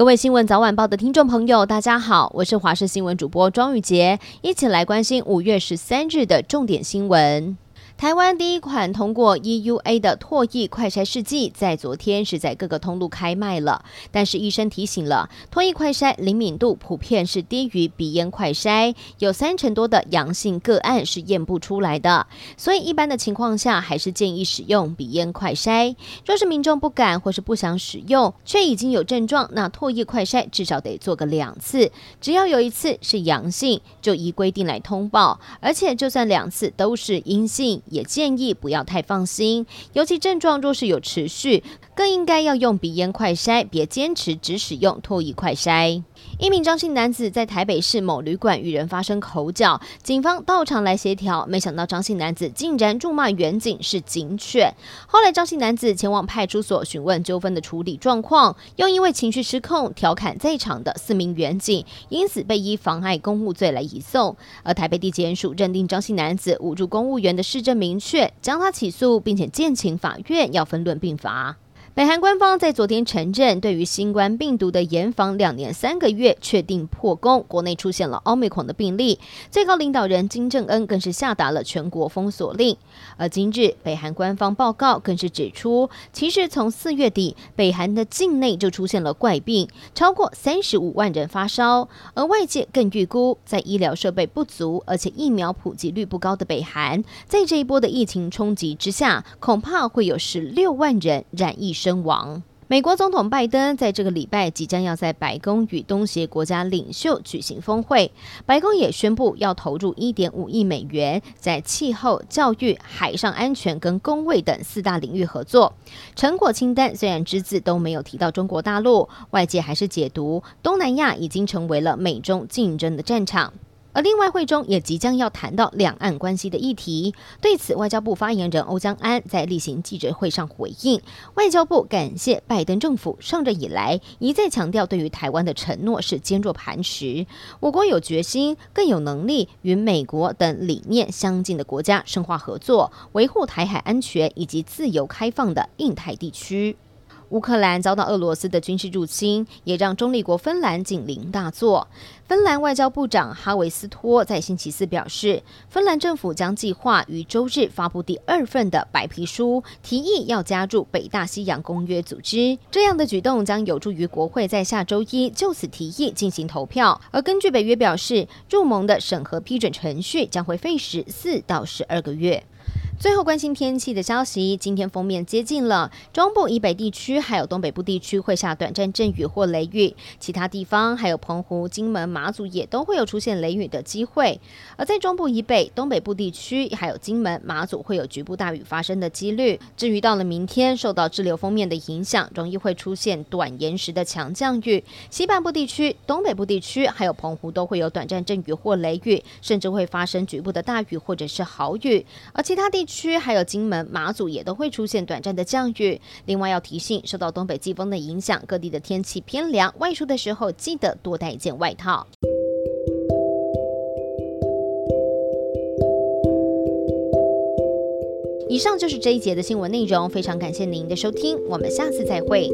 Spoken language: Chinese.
各位新闻早晚报的听众朋友，大家好，我是华视新闻主播庄宇杰，一起来关心五月十三日的重点新闻。台湾第一款通过 EUA 的唾液快筛试剂在昨天是在各个通路开卖了，但是医生提醒了，唾液快筛灵敏度普遍是低于鼻咽快筛，有三成多的阳性个案是验不出来的，所以一般的情况下还是建议使用鼻咽快筛。若是民众不敢或是不想使用，却已经有症状，那唾液快筛至少得做个两次，只要有一次是阳性，就依规定来通报，而且就算两次都是阴性。也建议不要太放心，尤其症状若是有持续，更应该要用鼻烟快筛，别坚持只使用唾液快筛。一名张姓男子在台北市某旅馆与人发生口角，警方到场来协调，没想到张姓男子竟然咒骂员警是警犬。后来张姓男子前往派出所询问纠纷的处理状况，又因为情绪失控调侃在场的四名员警，因此被依妨碍公务罪来移送。而台北地检署认定张姓男子侮辱公务员的市政明确，将他起诉，并且建请法院要分论并罚。北韩官方在昨天承认，对于新冠病毒的严防两年三个月确定破功，国内出现了奥密克戎的病例。最高领导人金正恩更是下达了全国封锁令。而今日北韩官方报告更是指出，其实从四月底，北韩的境内就出现了怪病，超过三十五万人发烧。而外界更预估，在医疗设备不足而且疫苗普及率不高的北韩，在这一波的疫情冲击之下，恐怕会有十六万人染疫身亡。美国总统拜登在这个礼拜即将要在白宫与东协国家领袖举行峰会，白宫也宣布要投入一点五亿美元，在气候、教育、海上安全跟公卫等四大领域合作。成果清单虽然只字都没有提到中国大陆，外界还是解读东南亚已经成为了美中竞争的战场。而另外，会中也即将要谈到两岸关系的议题。对此，外交部发言人欧江安在例行记者会上回应：外交部感谢拜登政府上任以来一再强调对于台湾的承诺是坚若磐石。我国有决心，更有能力与美国等理念相近的国家深化合作，维护台海安全以及自由开放的印太地区。乌克兰遭到俄罗斯的军事入侵，也让中立国芬兰警铃大作。芬兰外交部长哈维斯托在星期四表示，芬兰政府将计划于周日发布第二份的白皮书，提议要加入北大西洋公约组织。这样的举动将有助于国会在下周一就此提议进行投票。而根据北约表示，入盟的审核批准程序将会费时四到十二个月。最后关心天气的消息，今天锋面接近了中部以北地区，还有东北部地区会下短暂阵雨或雷雨，其他地方还有澎湖、金门、马祖也都会有出现雷雨的机会。而在中部以北、东北部地区，还有金门、马祖会有局部大雨发生的几率。至于到了明天，受到滞留锋面的影响，容易会出现短延时的强降雨。西半部地区、东北部地区还有澎湖都会有短暂阵雨或雷雨，甚至会发生局部的大雨或者是豪雨。而其他地区还有金门、马祖也都会出现短暂的降雨。另外要提醒，受到东北季风的影响，各地的天气偏凉，外出的时候记得多带一件外套。以上就是这一节的新闻内容，非常感谢您的收听，我们下次再会。